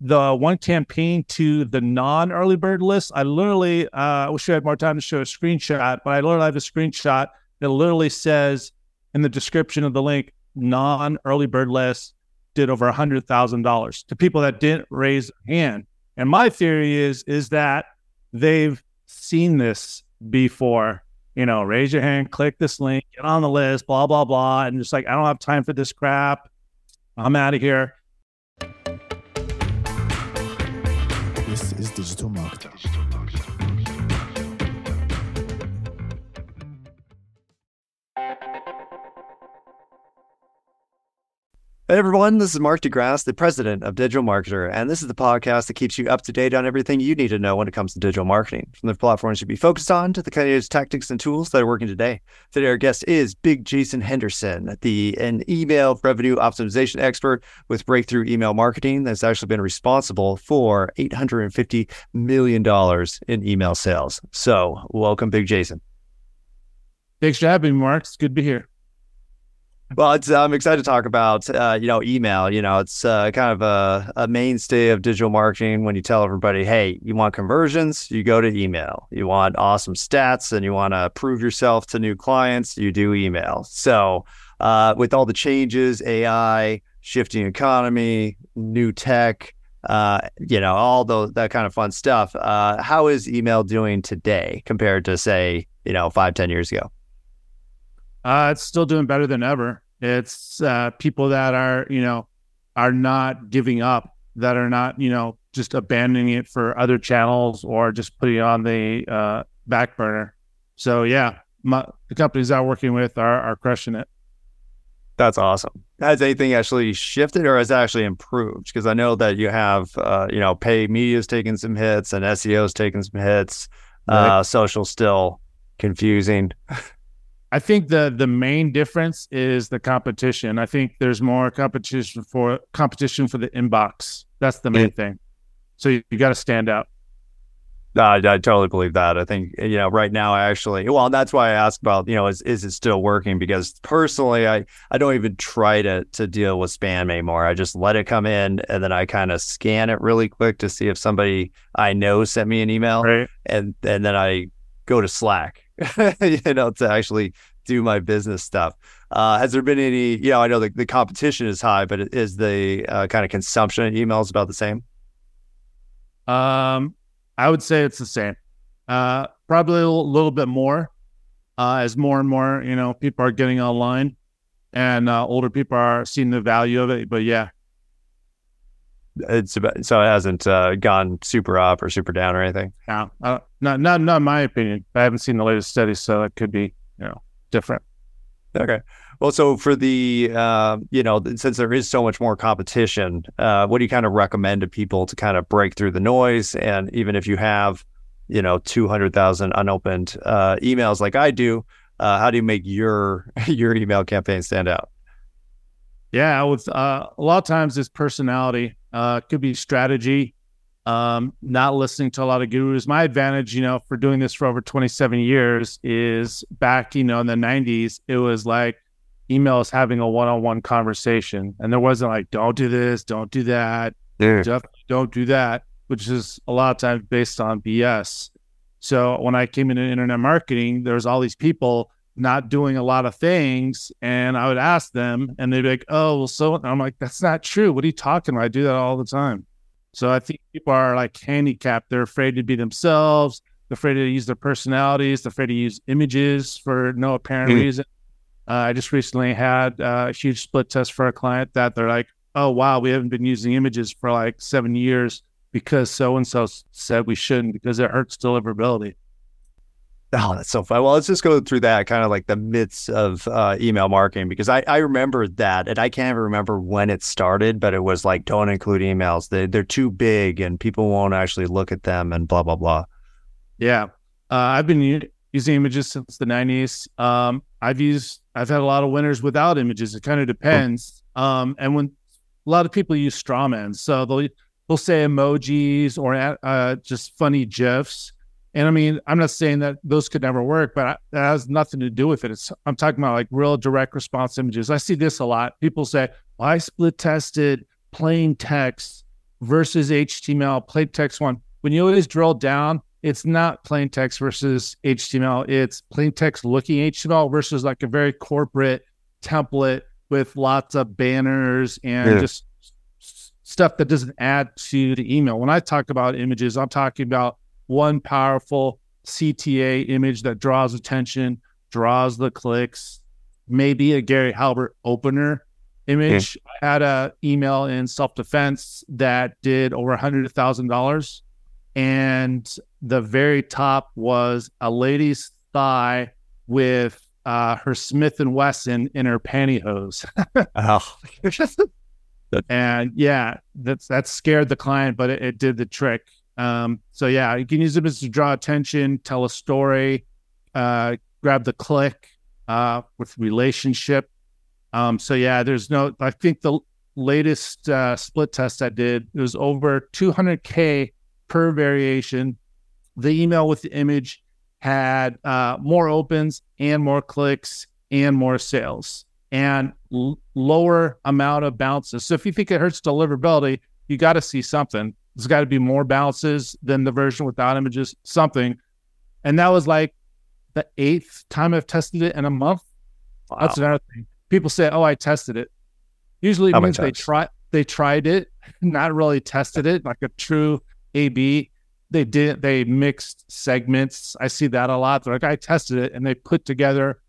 the one campaign to the non early bird list, I literally, uh, I wish I had more time to show a screenshot, but I literally have a screenshot that literally says in the description of the link, non early bird list did over a hundred thousand dollars to people that didn't raise a hand. And my theory is is that they've seen this before. You know, raise your hand, click this link, get on the list, blah blah blah, and just like I don't have time for this crap. I'm out of here. This is digital marketing. Hey everyone, this is Mark de Grasse, the president of Digital Marketer, and this is the podcast that keeps you up to date on everything you need to know when it comes to digital marketing, from the platforms you should be focused on to the kind of tactics and tools that are working today. Today, our guest is Big Jason Henderson, the an email revenue optimization expert with breakthrough email marketing that's actually been responsible for $850 million in email sales. So, welcome, Big Jason. Thanks for having me, Mark. It's good to be here. Well, I'm excited to talk about, uh, you know, email. You know, it's uh, kind of a, a, mainstay of digital marketing when you tell everybody, hey, you want conversions, you go to email. You want awesome stats and you want to prove yourself to new clients, you do email. So, uh, with all the changes, AI, shifting economy, new tech, uh, you know, all those, that kind of fun stuff, uh, how is email doing today compared to, say, you know, five, ten years ago? Uh, it's still doing better than ever. It's uh, people that are, you know, are not giving up, that are not, you know, just abandoning it for other channels or just putting it on the uh, back burner. So yeah, my, the companies I'm working with are are crushing it. That's awesome. Has anything actually shifted or has actually improved? Because I know that you have, uh, you know, pay media's taking some hits and SEO's taking some hits. Right. Uh, social still confusing. I think the the main difference is the competition. I think there's more competition for competition for the inbox. That's the main thing. So you, you got to stand out. I, I totally believe that. I think you know right now I actually well that's why I asked about you know is is it still working because personally I I don't even try to to deal with spam anymore. I just let it come in and then I kind of scan it really quick to see if somebody I know sent me an email right. and and then I go to Slack you know, to actually do my business stuff. Uh, has there been any, you know, I know the, the competition is high, but is the uh, kind of consumption of emails about the same? Um, I would say it's the same. Uh, probably a little, bit more uh, as more and more, you know, people are getting online and uh, older people are seeing the value of it. But yeah, it's about, so it hasn't uh, gone super up or super down or anything. No, uh, not not not my opinion. I haven't seen the latest studies, so it could be you know different. Okay. Well, so for the uh, you know since there is so much more competition, uh, what do you kind of recommend to people to kind of break through the noise? And even if you have you know two hundred thousand unopened uh, emails like I do, uh, how do you make your your email campaign stand out? Yeah, with uh, a lot of times it's personality. Uh, could be strategy. Um, not listening to a lot of gurus. My advantage, you know, for doing this for over 27 years is back, you know, in the 90s, it was like email is having a one-on-one conversation, and there wasn't like, don't do this, don't do that, yeah. don't do that, which is a lot of times based on BS. So when I came into internet marketing, there was all these people not doing a lot of things. And I would ask them, and they'd be like, oh, well, so I'm like, that's not true. What are you talking about? I do that all the time. So I think people are like handicapped. They're afraid to be themselves. They're afraid to use their personalities. They're afraid to use images for no apparent mm. reason. Uh, I just recently had uh, a huge split test for a client that they're like, oh, wow, we haven't been using images for like seven years because so and so said we shouldn't because it hurts deliverability. Oh, that's so fun. Well, let's just go through that kind of like the myths of uh, email marketing because I, I remember that and I can't even remember when it started, but it was like don't include emails. They, they're too big and people won't actually look at them and blah, blah, blah. Yeah. Uh, I've been u- using images since the 90s. Um, I've used, I've had a lot of winners without images. It kind of depends. Um, and when a lot of people use strawmans, so they'll, they'll say emojis or uh, just funny GIFs and I mean, I'm not saying that those could never work, but I, that has nothing to do with it. It's, I'm talking about like real direct response images. I see this a lot. People say, well, I split tested plain text versus HTML, plain text won. When you always drill down, it's not plain text versus HTML. It's plain text looking HTML versus like a very corporate template with lots of banners and Yeah. just stuff that doesn't add to the email. When I talk about images, I'm talking about one powerful CTA image that draws attention, draws the clicks, maybe a Gary Halbert opener image. I had a email in self defense that did over a hundred thousand dollars, and the very top was a lady's thigh with uh, her Smith and Wesson in her pantyhose. Oh, and yeah, that's that scared the client, but it, it did the trick. Um, so yeah, you can use them as to draw attention, tell a story, uh, grab the click uh, with relationship. Um, so yeah, there's no. I think the latest uh, split test I did it was over 200k per variation. The email with the image had uh, more opens and more clicks and more sales and l- lower amount of bounces. So if you think it hurts deliverability, you got to see something. There's got to be more bounces than the version without images, something. And that was like the eighth time I've tested it in a month. That's wow. another thing. People say, "Oh, I tested it." Usually, it means they try they tried it, not really tested it, like a true A/B. They did they mixed segments. I see that a lot. They're like, "I tested it," and they put together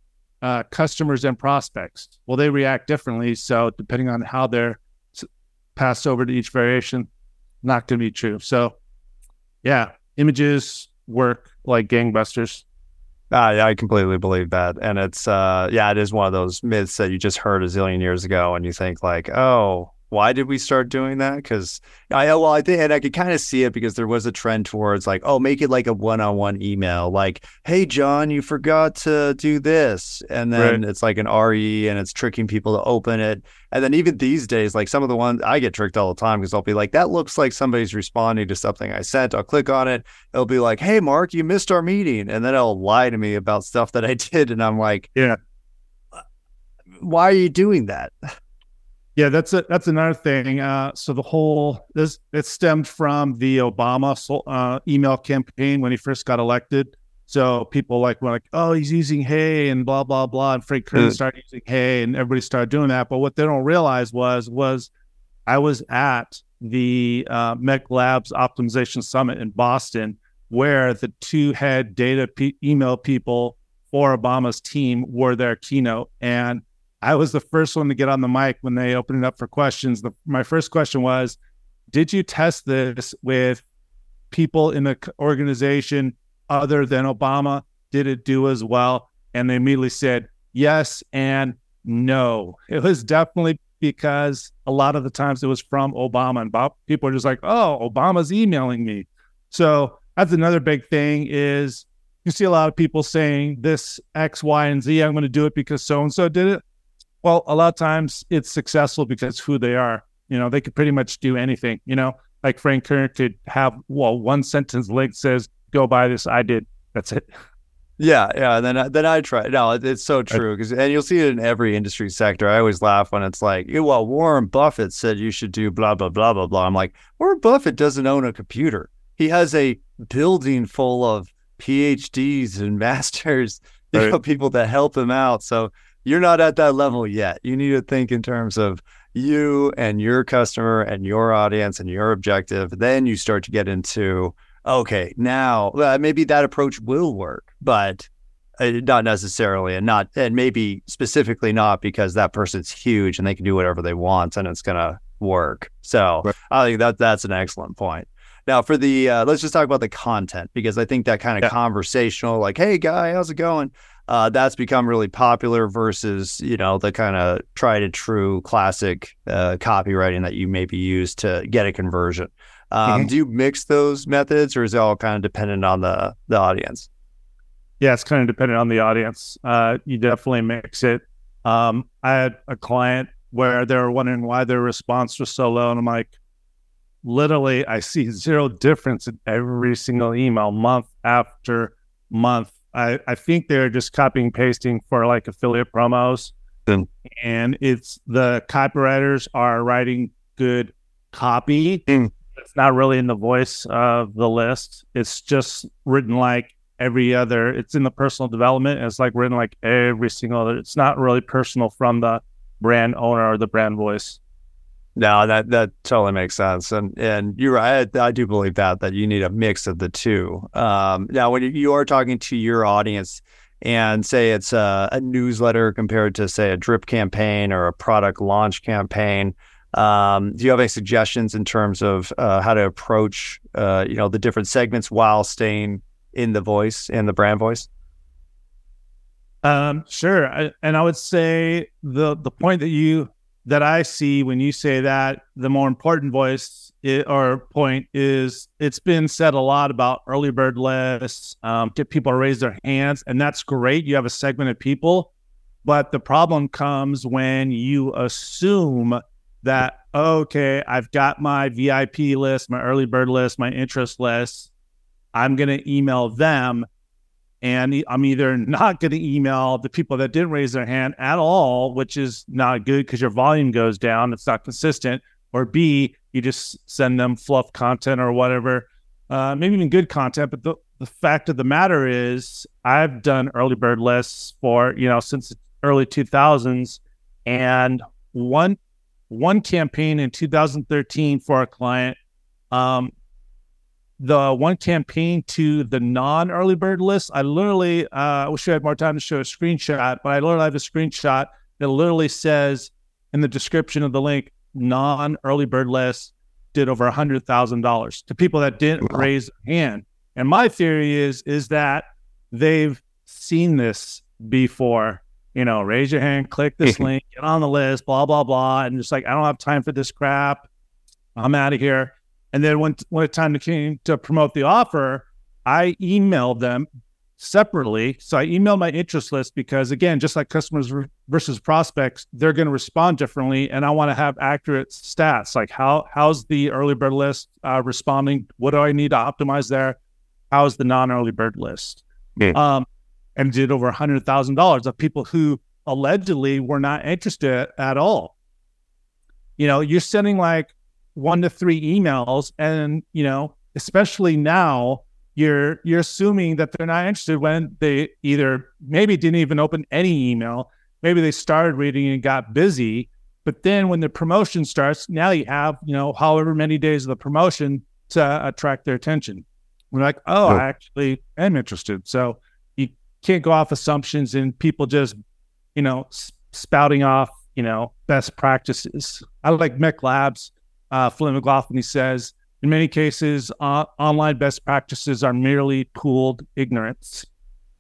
uh, customers and prospects. Well, they react differently. So depending on how they're passed over to each variation, not going to be true. So, yeah, images work like gangbusters. I, I completely believe that. And it's, uh, yeah, it is one of those myths that you just heard a zillion years ago. And you think, like, oh, why did we start doing that? Because I, oh, well, I think, and I could kind of see it because there was a trend towards like, oh, make it like a one on one email. Like, hey, John, you forgot to do this. And then it's like an RE and it's tricking people to open it. And then even these days, like some of the ones I get tricked all the time because I'll be like, that looks like somebody's responding to something I sent. I'll click on it it'll be like, "Hey, Mark, you missed our meeting," and then it'll lie to me about stuff that I did, and I'm like, Yeah. why are you doing that?" Yeah, that's a, that's another thing. Uh, so the whole this it stemmed from the Obama uh, email campaign when he first got elected. So people like were like, "Oh, he's using hey and blah blah blah," and Frank Kern Mm. started using hey, and everybody started doing that. But what they don't realize was was I was at the uh, MECLABS Optimization Summit in Boston, where the two head data pe- email people for Obama's team were their keynote, and I was the first one to get on the mic when they opened it up for questions. The, my first question was, "Did you test this with people in the organization other than Obama? Did it do as well?" And they immediately said yes and no. It was definitely because a lot of the times it was from Obama, and Bob, people are just like, "Oh, Obama's emailing me." So that's another big thing is you see a lot of people saying this X, Y, and Z. I'm going to do it because so and so did it. Well, a lot of times it's successful because who they are. You know, they could pretty much do anything. You know, like Frank Kern could have well one sentence link says, "Go buy this." I did. That's it. Yeah, yeah. And then I- then I try. No, it- it's so true because and you'll see it in every industry sector. I always laugh when it's like, "Yeah, well, Warren Buffett said you should do blah blah blah blah blah. I'm like, Warren Buffett doesn't own a computer. He has a building full of PhDs and masters, you Right. know, people that help him out. So you're not at that level yet. You need to think in terms of you and your customer and your audience and your objective. Then you start to get into okay, now maybe that approach will work, but uh, not necessarily, and not, and maybe specifically not because that person's huge and they can do whatever they want and it's gonna work. So Right. I think that that's an excellent point. Now for the uh, let's just talk about the content because I think that kind of Yeah. conversational, like, hey guy, how's it going? Uh, that's become really popular versus you know the kind of tried and true classic uh, copywriting that you maybe use to get a conversion. Um, Mhm. Do you mix those methods, or is it all kind of dependent on the the audience? Yeah, it's kind of dependent on the audience. Uh, you definitely mix it. Um, I had a client where they were wondering why their response was so low, and I'm like, literally, I see zero difference in every single email, month after month. I, I think they're just copying pasting for like affiliate promos, Then- and it's the copywriters are writing good copy, Mm. it's not really in the voice of the list. It's just written like every other. It's in the personal development. It's like written like every single other. It's not really personal from the brand owner or the brand voice. No, that that totally makes sense, and and you're right. I, I do believe that that you need a mix of the two. Um, now, when you are talking to your audience, and say it's a, a, newsletter compared to say a drip campaign or a product launch campaign, um, do you have any suggestions in terms of uh, how to approach uh, you know the different segments while staying in the voice and the brand voice? Um, sure, I, and I would say the the point that you that I see when you say that the more important voice it, or point is it's been said a lot about early bird lists, um, get people to raise their hands, and that's great. You have a segment of people, but the problem comes when you assume that okay, I've got my VIP list, my early bird list, my interest list. I'm going to email them and I'm either not going to email the people that didn't raise their hand at all, which is not good because your volume goes down. It's not consistent. Or B, you just send them fluff content or whatever, uh, maybe even good content. But the, the fact of the matter is, I've done early bird lists for, you know, since the early 2000s. And one, one campaign in 2013 for a client, um, the one campaign to the non early bird list, I literally, uh, I wish I had more time to show a screenshot, but I literally have a screenshot that literally says in the description of the link, non early bird list did over a hundred thousand dollars to people that didn't wow. raise a hand. And my theory is is that they've seen this before. You know, raise your hand, click this link, get on the list, blah blah blah, and just like I don't have time for this crap. I'm out of here. And then when when it time came to promote the offer, I emailed them separately. So I emailed my interest list because again, just like customers versus prospects, they're going to respond differently, and I want to have accurate stats. Like how how's the early bird list uh, responding? What do I need to optimize there? How's the non early bird list? Um, and did over a hundred thousand dollars of people who allegedly were not interested at all. You know, you're sending like one to three emails and you know especially now you're you're assuming that they're not interested when they either maybe didn't even open any email maybe they started reading and got busy but then when the promotion starts now you have you know however many days of the promotion to attract their attention. We're like oh i actually am interested. So you can't go off assumptions and people just you know spouting off you know best practices. I like MECLABS uh, Flint McLaughlin, he says, in many cases, uh, online best practices are merely pooled ignorance.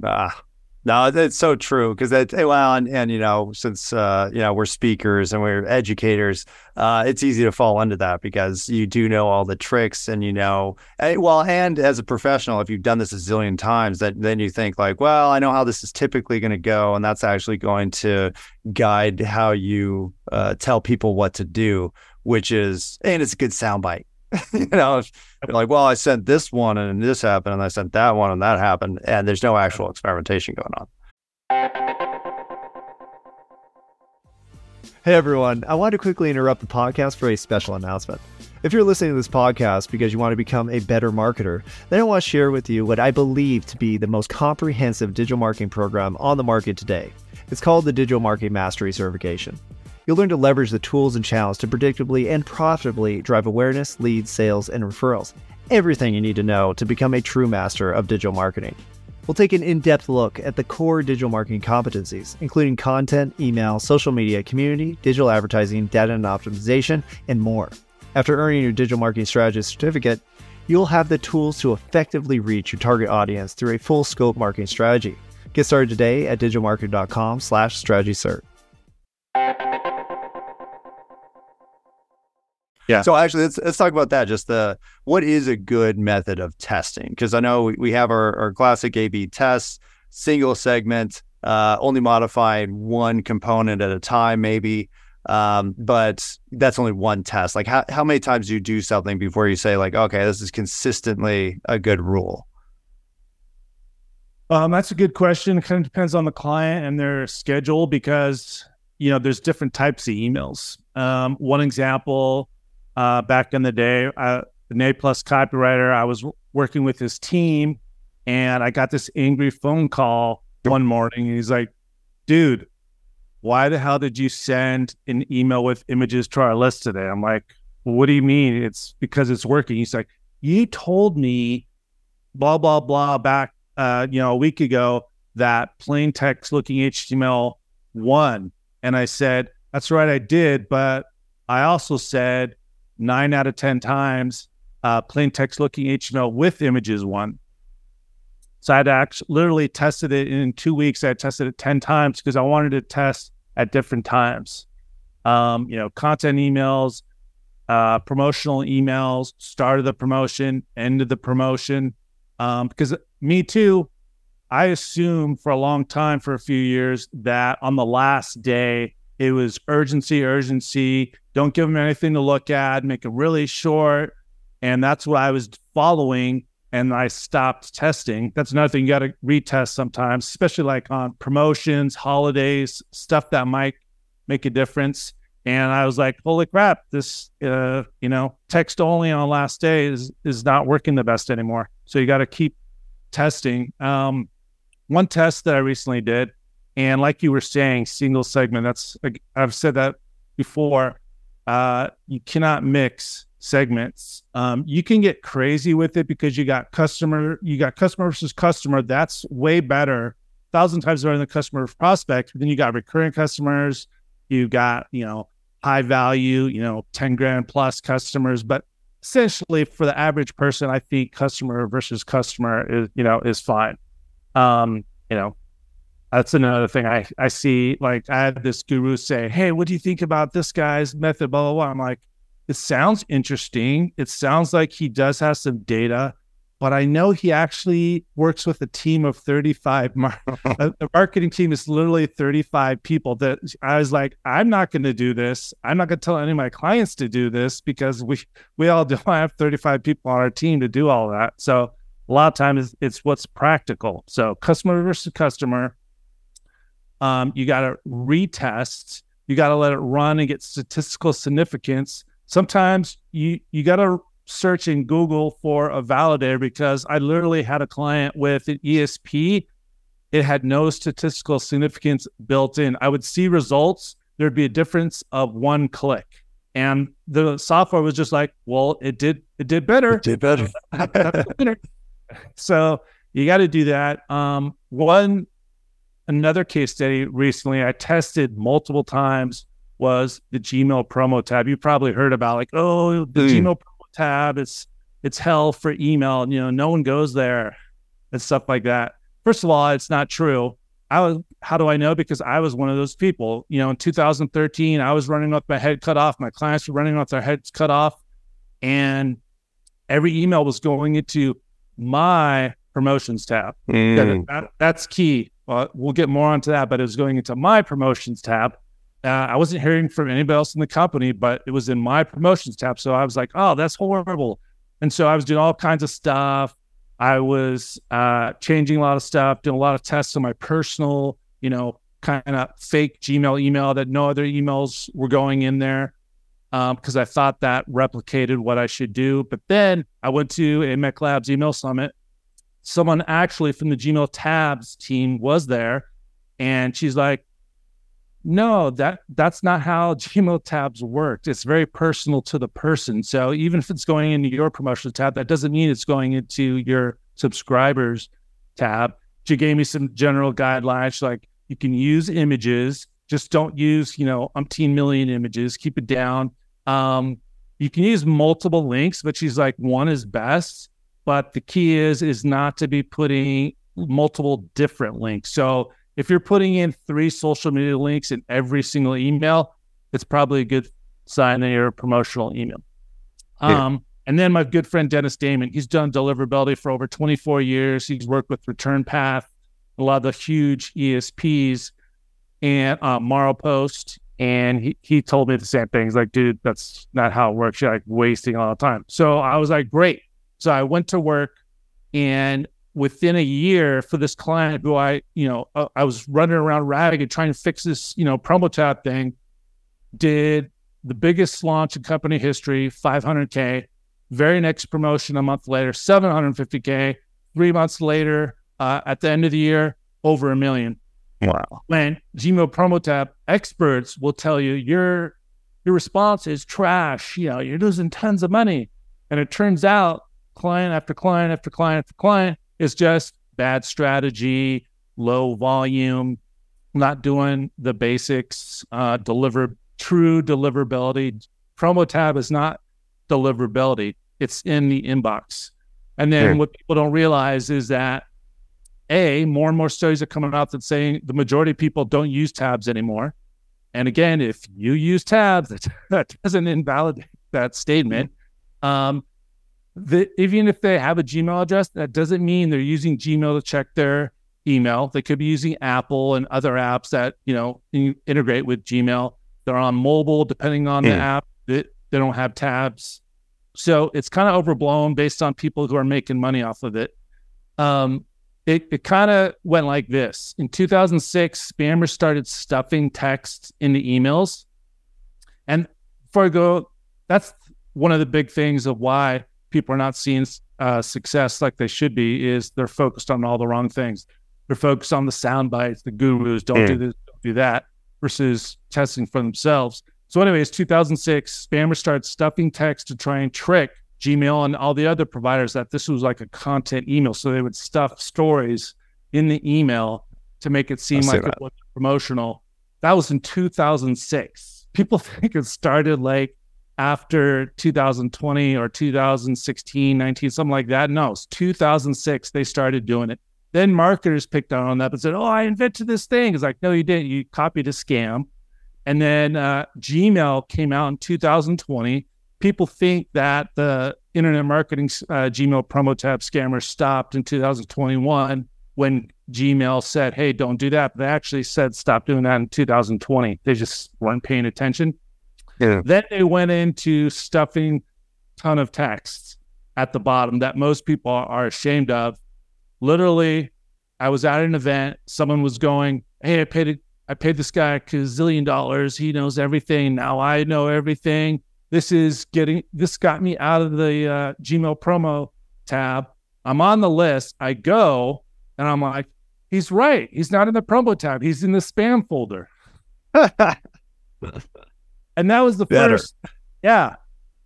Ah, no, that's so true because that well, and, and you know, since uh, you know we're speakers and we're educators, uh, it's easy to fall into that because you do know all the tricks and you know, eh, well, and as a professional, if you've done this a zillion times, that then you think like, well, I know how this is typically going to go, and that's actually going to guide how you uh, tell people what to do which is and it's a good soundbite. you know, like, well, I sent this one and this happened, and I sent that one and that happened, and there's no actual experimentation going on. Hey everyone, I want to quickly interrupt the podcast for a special announcement. If you're listening to this podcast because you want to become a better marketer, then I want to share with you what I believe to be the most comprehensive digital marketing program on the market today. It's called the Digital Marketing Mastery Certification. You'll learn to leverage the tools and channels to predictably and profitably drive awareness, leads, sales, and referrals. Everything you need to know to become a true master of digital marketing. We'll take an in depth look at the core digital marketing competencies, including content, email, social media, community, digital advertising, data and optimization, and more. After earning your digital marketing strategist certificate, you'll have the tools to effectively reach your target audience through a full scope marketing strategy. Get started today at digitalmarketer.com slash strategy cert. Yeah. So actually, let's let's talk about that. Just the what is a good method of testing? Because I know we, we have our, our classic A/B tests, single segment, uh, only modifying one component at a time, maybe. Um, but that's only one test. Like how how many times do you do something before you say like, okay, this is consistently a good rule? Um, that's a good question. It kind of depends on the client and their schedule because you know there's different types of emails. Um, one example uh, back in the day. Uh, an A plus copywriter. I was working with his team, and I got this angry phone call one morning. And he's like, "Dude, why the hell did you send an email with images to our list today?" I'm like, "What do you mean? It's because it's working." He's like, "You told me, blah blah blah, back uh, you know a week ago that plain text looking HTML won," and I said, "That's right, I did, but." I also said nine out of 10 times uh, plain text looking HTML with images won. So I had actually literally tested it in two weeks. I tested it 10 times because I wanted to test at different times. Um, you know, content emails, uh, promotional emails, start of the promotion, end of the promotion. Um, because me too, I assumed for a long time, for a few years, that on the last day, it was urgency, urgency. Don't give them anything to look at, make it really short. And that's what I was following. And I stopped testing. That's another thing you got to retest sometimes, especially like on promotions, holidays, stuff that might make a difference. And I was like, holy crap, this, uh, you know, text only on last day is, is not working the best anymore. So you got to keep testing. Um, one test that I recently did, and like you were saying, single segment, that's, I've said that before. Uh, you cannot mix segments. Um, you can get crazy with it because you got customer, you got customer versus customer. That's way better, thousand times better than the customer prospect. But then you got recurring customers. You got you know high value, you know ten grand plus customers. But essentially, for the average person, I think customer versus customer is you know is fine. Um, you know, that's another thing I, I see. Like I had this guru say, Hey, what do you think about this guy's method? Blah, blah, blah. I'm like, it sounds interesting. It sounds like he does have some data, but I know he actually works with a team of 35. Mar- the marketing team is literally 35 people that I was like, I'm not going to do this. I'm not going to tell any of my clients to do this because we, we all don't have 35 people on our team to do all that. So a lot of times it's what's practical. So customer versus customer um, you got to retest. You got to let it run and get statistical significance. Sometimes you you got to search in Google for a validator because I literally had a client with an ESP. It had no statistical significance built in. I would see results. There'd be a difference of one click, and the software was just like, "Well, it did it did better. It did better." so you got to do that. Um, one another case study recently I tested multiple times was the Gmail promo tab. You probably heard about like, oh, the mm. Gmail promo tab, it's it's hell for email. You know, no one goes there and stuff like that. First of all, it's not true. I was how do I know? Because I was one of those people. You know, in 2013, I was running with my head cut off. My clients were running with their heads cut off. And every email was going into my promotions tab. Mm. That, that's key. Well, we'll get more onto that, but it was going into my promotions tab. Uh, I wasn't hearing from anybody else in the company, but it was in my promotions tab. So I was like, oh, that's horrible. And so I was doing all kinds of stuff. I was uh, changing a lot of stuff, doing a lot of tests on my personal, you know, kind of fake Gmail email that no other emails were going in there because um, I thought that replicated what I should do. But then I went to a MECLABS email summit someone actually from the Gmail tabs team was there and she's like, no, that that's not how Gmail tabs worked. It's very personal to the person. So even if it's going into your promotional tab, that doesn't mean it's going into your subscribers tab. She gave me some general guidelines like you can use images, just don't use, you know, umpteen million images, keep it down. Um, you can use multiple links, but she's like, one is best. But the key is is not to be putting multiple different links. So if you're putting in three social media links in every single email, it's probably a good sign that you're a promotional email. Yeah. Um, and then my good friend Dennis Dayman, he's done deliverability for over 24 years. He's worked with Return Path, a lot of the huge ESPs, and uh, Post. And he, he told me the same thing. He's like, dude, that's not how it works. You're like wasting all the time. So I was like, great. So I went to work and within a year for this client who I, you know, uh, I was running around ragged trying to fix this, you know, promo tab thing, did the biggest launch in company history, 500K, Very next promotion a month later, 750K. Three months later, uh, at the end of the year, over a million. Wow. When Gmail promo tab experts will tell you your your response is trash, you know, you're losing tons of money. And it turns out client after client after client after client is just bad strategy, low volume, not doing the basics, uh, deliver true deliverability. Promo tab is not deliverability, it's in the inbox. And then Sure. what people don't realize is that a more and more studies are coming out that saying the majority of people don't use tabs anymore. And again, if you use tabs, that, that doesn't invalidate that statement. Um, the, even if they have a Gmail address, that doesn't mean they're using Gmail to check their email. They could be using Apple and other apps that you know in- integrate with Gmail. They're on mobile, depending on the Mm. app. They, they don't have tabs, so it's kind of overblown based on people who are making money off of it. Um, it, it kind of went like this. In 2006, spammers started stuffing text into emails. And before I go, that's one of the big things of why people are not seeing uh, success like they should be is they're focused on all the wrong things. They're focused on the sound bites, the gurus, don't do this, don't do that, versus testing for themselves. So, anyways, 2006, spammers started stuffing text to try and trick Gmail and all the other providers that this was like a content email. So they would stuff stories in the email to make it seem like that. it was promotional. That was in 2006. People think it started like after 2020 or 2016, 19, something like that. No, it's 2006 they started doing it. Then marketers picked on that and said, "Oh, I invented this thing." It's like, no, you didn't. You copied a scam. And then uh, Gmail came out in 2020. People think that the internet marketing uh, Gmail promo tab scammer stopped in 2021 when Gmail said, "Hey, don't do that." But they actually said stop doing that in 2020. They just weren't paying attention. Yeah. Then they went into stuffing ton of texts at the bottom that most people are, ashamed of. Literally, I was at an event. Someone was going, "Hey, I paid it. I paid this guy a gazillion dollars. He knows everything. Now I know everything. This is getting. This got me out of the uh, Gmail promo tab. I'm on the list. I go, and I'm like, he's right. He's not in the promo tab. He's in the spam folder. And that was the Better. first. Yeah.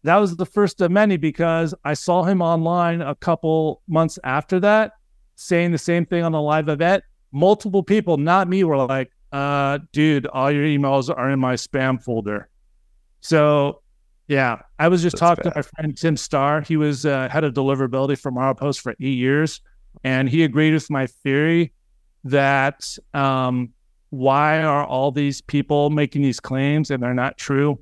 That was the first of many because I saw him online a couple months after that saying the same thing on the live event. Multiple people, not me, were like, uh, dude, all your emails are in my spam folder. So yeah, I was just That's talking bad. to my friend Tim Starr. He was uh, head of deliverability for Post for eight years, and he agreed with my theory that um, why are all these people making these claims and they're not true?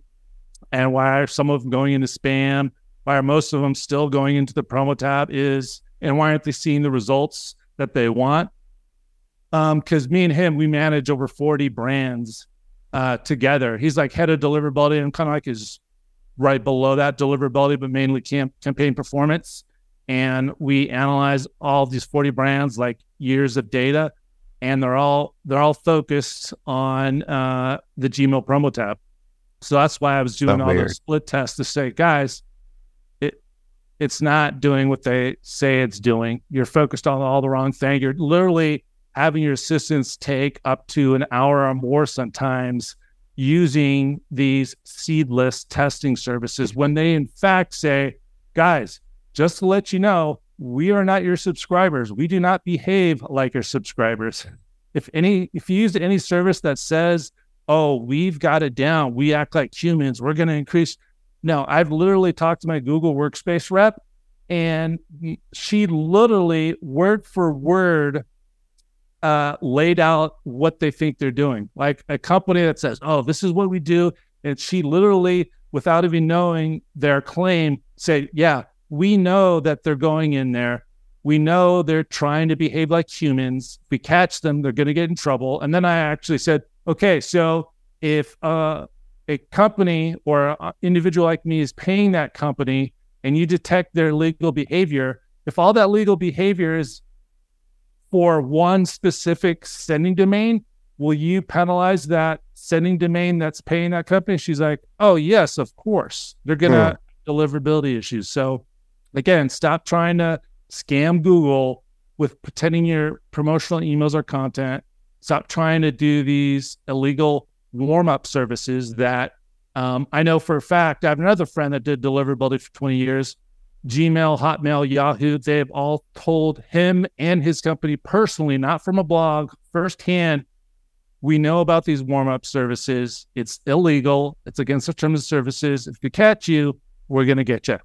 And why are some of them going into spam? Why are most of them still going into the promo tab? Is and why aren't they seeing the results that they want? Um, because me and him, we manage over 40 brands uh together. He's like head of deliverability, and kind of like his right below that deliverability, but mainly camp- campaign performance. And we analyze all these 40 brands, like years of data, and they're all they're all focused on uh, the Gmail promo tab. So that's why I was doing So all weird. those split tests to say, guys, it it's not doing what they say it's doing. You're focused on all the wrong thing. You're literally having your assistants take up to an hour or more sometimes using these seed list testing services when they in fact say, guys, just to let you know, we are not your subscribers. We do not behave like your subscribers. If any if you use any service that says, "Oh, we've got it down. We act like humans. We're going to increase." No, I've literally talked to my Google Workspace rep and she literally word for word uh, laid out what they think they're doing. Like a company that says, "Oh, this is what we do," and she literally, without even knowing their claim, say, "Yeah, we know that they're going in there. We know they're trying to behave like humans. If we catch them, they're going to get in trouble." And then I actually said, "Okay, so if uh, a company or an individual like me is paying that company, and you detect their legal behavior, if all that legal behavior is for one specific sending domain, will you penalize that sending domain that's paying that company? She's like, oh, yes, of course. They're going to deliverability issues. So again, stop trying to scam Google with pretending your promotional emails or content. Stop trying to do these illegal warm up services that um, I know for a fact. I have another friend that did deliverability for 20 years. Gmail, Hotmail, Yahoo, they've all told him and his company personally, not from a blog, firsthand. We know about these warm up services. It's illegal. It's against the terms of services. If we catch you, we're going to get you.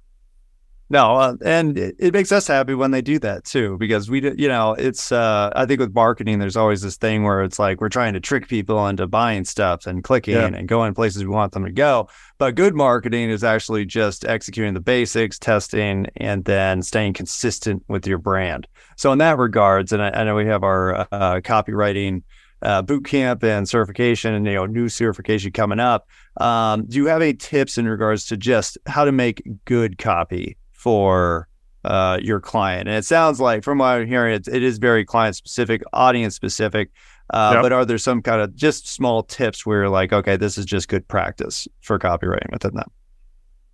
No, uh, and it, it, makes us happy when they do that too, because we, you know, it's. Uh, I think with marketing, there's always this thing where it's like we're trying to trick people into buying stuff and clicking yeah. and going places we want them to go. But good marketing is actually just executing the basics, testing, and then staying consistent with your brand. So in that regards, and I, I know we have our uh, copywriting uh, boot camp and certification, and you know, new certification coming up. Um, do you have any tips in regards to just how to make good copy? For uh, your client. And it sounds like, from what I'm hearing, it, it is very client specific, audience specific. Uh, yep. But are there some kind of just small tips where you're like, okay, this is just good practice for copywriting within them?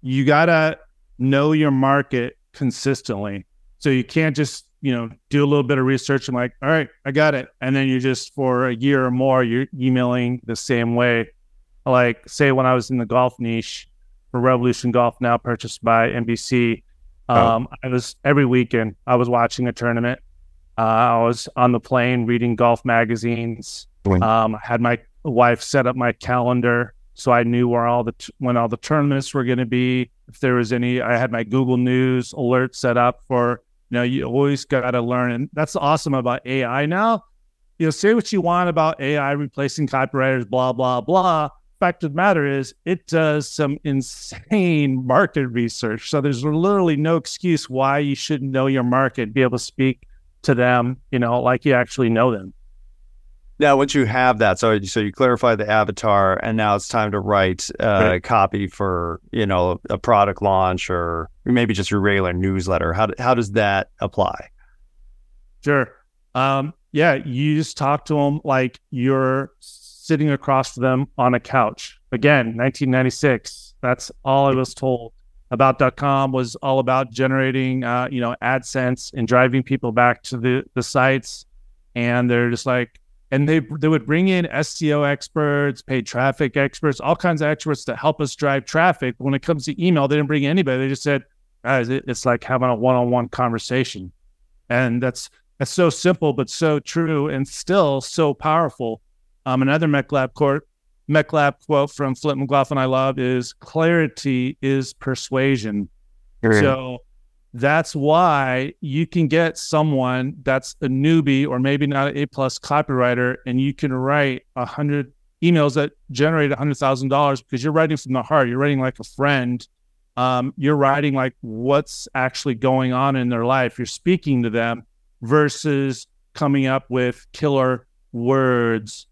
You got to know your market consistently. So you can't just, you know, do a little bit of research and like, all right, I got it. And then you just, for a year or more, you're emailing the same way. Like, say, when I was in the golf niche for Revolution Golf, now purchased by NBC. Um, oh. I was every weekend I was watching a tournament. Uh, I was on the plane reading golf magazines. Um, I had my wife set up my calendar so I knew where all the t- when all the tournaments were going to be. If there was any, I had my Google News alert set up for. You know, you always got to learn, and that's awesome about AI now. You know, say what you want about AI replacing copywriters, blah blah blah fact of the matter is it does some insane market research. So there's literally no excuse why you shouldn't know your market, be able to speak to them, you know, like you actually know them. Now, once you have that, so so you clarify the avatar, and now it's time to write uh, right. copy for you know a product launch or maybe just your regular newsletter. How how does that apply? Sure. Um, yeah, you just talk to them like you're sitting across from them on a couch. Again, 1996. That's all I was told. About.com was all about generating, uh, you know, AdSense and driving people back to the the sites. And they're just like, and they they would bring in SEO experts, paid traffic experts, all kinds of experts to help us drive traffic. When it comes to email, they didn't bring anybody. They just said, guys, it's like having a one-on-one conversation, and that's that's so simple but so true and still so powerful um, another MECLAB quote, MECLAB quote from Flint McLaughlin I love is clarity is persuasion. So that's why you can get someone that's a newbie or maybe not an A plus copywriter, and you can write a hundred emails that generate a hundred thousand dollars because you're writing from the heart. You're writing like a friend. Um, you're writing like what's actually going on in their life. You're speaking to them versus coming up with killer words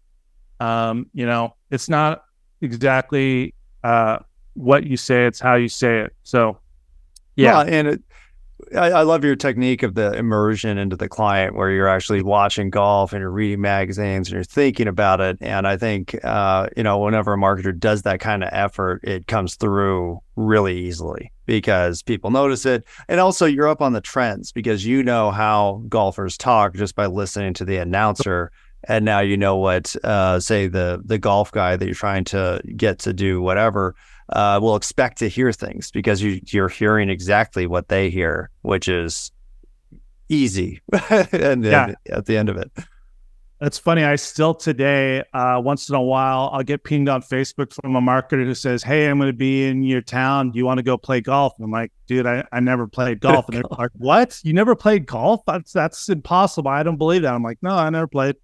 um, you know, it's not exactly uh, what you say; it's how you say it. So, yeah, well, and it, I, I, love your technique of the immersion into the client, where you're actually watching golf and you're reading magazines and you're thinking about it. And I think, uh, you know, whenever a marketer does that kind of effort, it comes through really easily because people notice it. And also, you're up on the trends because you know how golfers talk just by listening to the announcer and now you know what uh, say the the golf guy that you're trying to get to do whatever uh, will expect to hear things because you you're hearing exactly what they hear which is easy and yeah. at the end of it it's funny. I still today, uh, once in a while, I'll get pinged on Facebook from a marketer who says, Hey, I'm going to be in your town. Do you want to go play golf? And I'm like, Dude, I, I never played golf. And they're like, What? You never played golf? That's, that's impossible. I don't believe that. I'm like, No, I never played.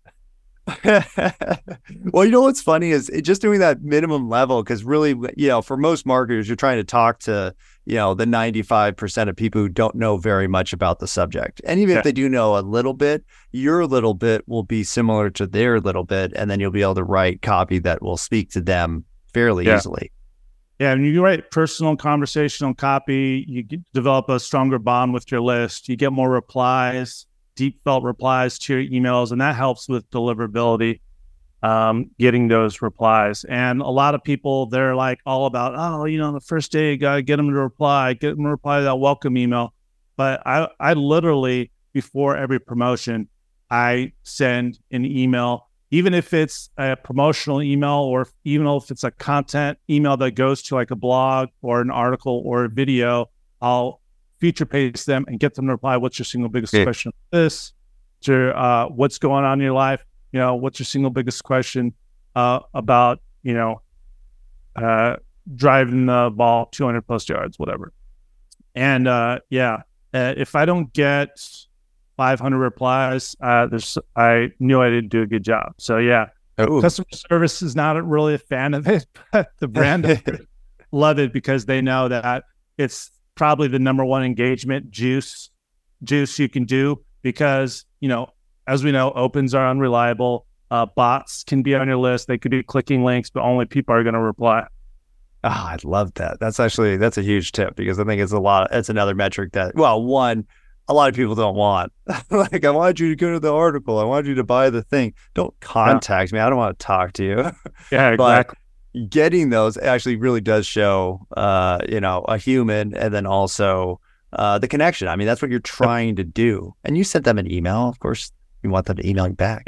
well, you know what's funny is just doing that minimum level because really, you know, for most marketers, you're trying to talk to you know the 95% of people who don't know very much about the subject, and even yeah. if they do know a little bit, your little bit will be similar to their little bit, and then you'll be able to write copy that will speak to them fairly yeah. easily. Yeah, and you write personal conversational copy, you develop a stronger bond with your list. You get more replies deep felt replies to your emails, and that helps with deliverability, um, getting those replies. And a lot of people, they're like all about, oh, you know, the first day, you got to get them to reply, get them to reply to that welcome email. but I I literally before every promotion, I send an email, even if it's a promotional email or even if it's a content email that goes to like a blog or an article or a video, I'll feature paste them and get them to reply. What's your single biggest Yeah. question? This to uh, what's going on in your life? You know, what's your single biggest question uh, about? You know, uh, driving the ball 200 plus yards, whatever. And uh, yeah, uh, if I don't get 500 replies, uh, there's I knew I didn't do a good job. So yeah, Ooh. customer service is not really a fan of it, but the brand love it because they know that it's probably the number one engagement juice juice you can do because you know as we know opens are unreliable uh, bots can be on your list they could be clicking links but only people are going to reply Oh, I love that. That's actually that's a huge tip because I think it's a lot. It's another metric that well, one, a lot of people don't want. like, I wanted you to go to the article. I wanted you to buy the thing. Don't contact me. I don't want to talk to you. yeah But- exactly Getting those actually really does show, uh, you know, a human, and then also uh, the connection. I mean, that's what you're trying to do. And you sent them an email. Of course, you want them to email you back.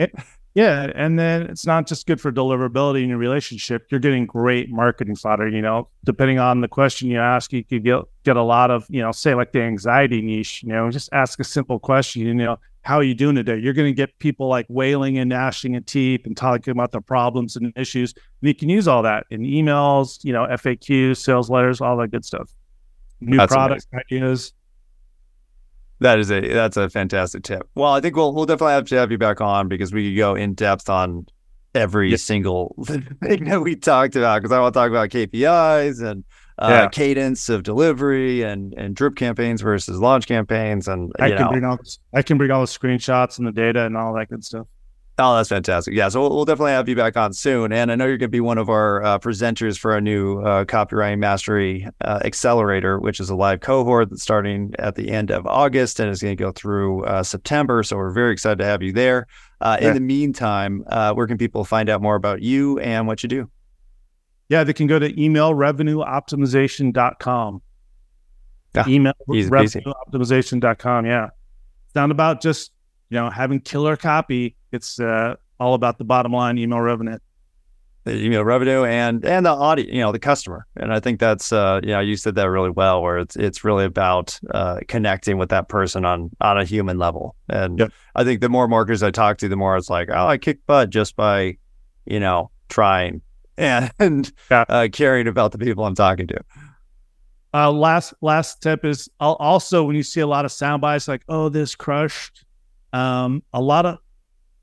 Yeah, and then it's not just good for deliverability in your relationship. You're getting great marketing fodder. You know, depending on the question you ask, you could get get a lot of, you know, say like the anxiety niche. You know, just ask a simple question. You know, how are you doing today? You're going to get people like wailing and gnashing of teeth and talking about their problems and issues. And you can use all that in emails, you know, FAQs, sales letters, all that good stuff. New That's product ideas. That is a that's a fantastic tip. Well, I think we'll we'll definitely have to have you back on because we could go in depth on every single thing that we talked about because I want to talk about KPIs and uh, Yeah. cadence of delivery and and drip campaigns versus launch campaigns and I can know bring all I can bring all the screenshots and the data and all that good stuff. Oh, that's fantastic. Yeah, so we'll, we'll definitely have you back on soon. And I know you're going to be one of our uh, presenters for our new uh, Copywriting Mastery uh, Accelerator, which is a live cohort that's starting at the end of August and is going to go through uh, September. So we're very excited to have you there. Uh, Yeah. In the meantime, uh, where can people find out more about you and what you do? Yeah, they can go to emailrevenueoptimization.com. Ah, Email easy peasy. revenueoptimization.com. Yeah. It's not about just, you know, having killer copy. It's uh, all about the bottom line email revenue. the email revenue and and the audience, you know, the customer. And I think that's uh, you know, you said that really well, where it's it's really about uh, connecting with that person on on a human level. And Yep. I think the more marketers I talk to, the more it's like, oh, I kick butt just by, you know, trying and, Yeah. uh, caring about the people I'm talking to. Uh, last last tip is al- also when you see a lot of sound bites like, oh, this crushed. Um, a lot of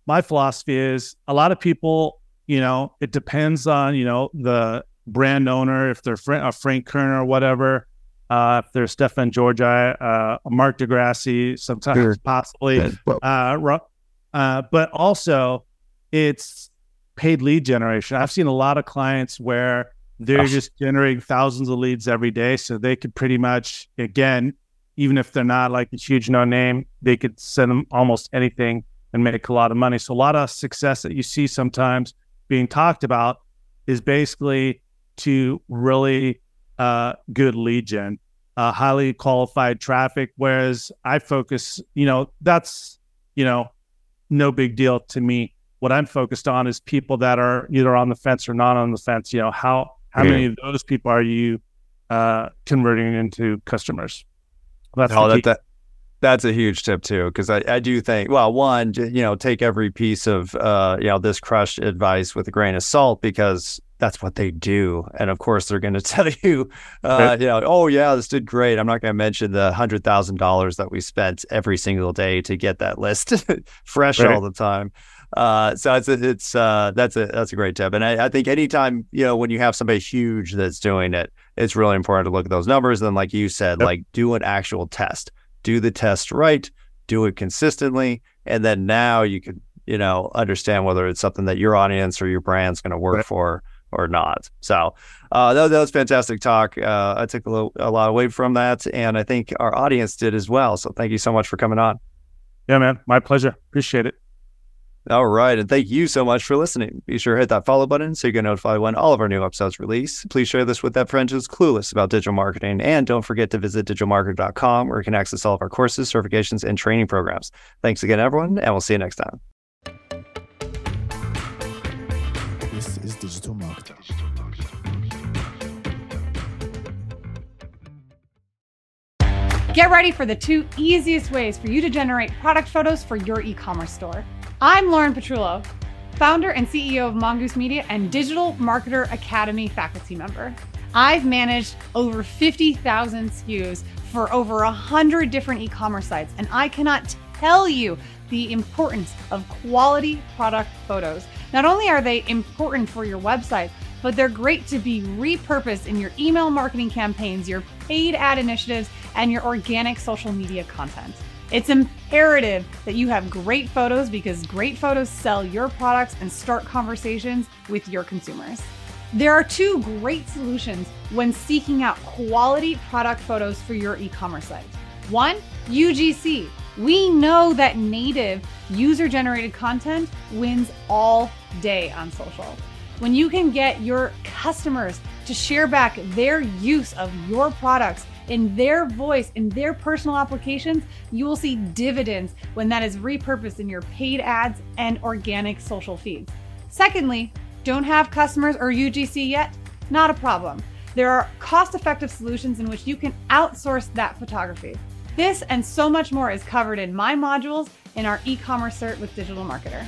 my philosophy is a lot of people, you know, it depends on, you know, the brand owner, if they're Fra- uh, Frank Kerner or whatever, uh, if they're Stefan Georgi, uh, Mark de Grasse, sometimes Sure. possibly. Uh, uh, but also it's paid lead generation. I've seen a lot of clients where they're just generating thousands of leads every day. So they could pretty much, again, even if they're not like a huge no name, they could send them almost anything and make a lot of money. So a lot of success that you see sometimes being talked about is basically to really uh, good lead gen, uh, highly qualified traffic. Whereas I focus, you know, that's, you know, no big deal to me. What I'm focused on is people that are either on the fence or not on the fence. You know, how how Yeah. many of those people are you uh, converting into customers? That's Oh, that, that that's a huge tip too, because I, I do think well, one, you know, take every piece of uh, you know, this crushed advice with a grain of salt because that's what they do, and of course they're going to tell you, uh, you know, oh yeah, this did great. I'm not going to mention the hundred thousand dollars that we spent every single day to get that list fresh Right. all the time. Uh, so it's a, it's uh, that's a that's a great tip, and I, I think anytime you know when you have somebody huge that's doing it, it's really important to look at those numbers. And like you said, Yep. like do an actual test, do the test right, do it consistently, and then now you can you know understand whether it's something that your audience or your brand's going to work Right. for or not. So uh, that, that was fantastic talk. Uh, I took a, little, a lot away from that, and I think our audience did as well. So thank you so much for coming on. yeah, man, my pleasure. Appreciate it. All right. And thank you so much for listening. Be sure to hit that follow button so you get notified when all of our new episodes release. Please share this with that friend who's clueless about digital marketing. And don't forget to visit digitalmarketer.com where you can access all of our courses, certifications, and training programs. Thanks again, everyone, and we'll see you next time. This is digital marketing. Get ready for the two easiest ways for you to generate product photos for your e commerce store. I'm Lauren Petrullo, founder and CEO of Mongoose Media and Digital Marketer Academy faculty member. I've managed over 50,000 SKUs for over 100 different e commerce sites, and I cannot tell you the importance of quality product photos. Not only are they important for your website, but they're great to be repurposed in your email marketing campaigns, your paid ad initiatives, and your organic social media content. It's imperative that you have great photos because great photos sell your products and start conversations with your consumers. There are two great solutions when seeking out quality product photos for your e commerce site. One, UGC. We know that native user generated content wins all day on social. When you can get your customers to share back their use of your products in their voice, in their personal applications, you will see dividends when that is repurposed in your paid ads and organic social feeds. Secondly, don't have customers or UGC yet? Not a problem. There are cost effective solutions in which you can outsource that photography. This and so much more is covered in my modules in our e commerce cert with Digital Marketer.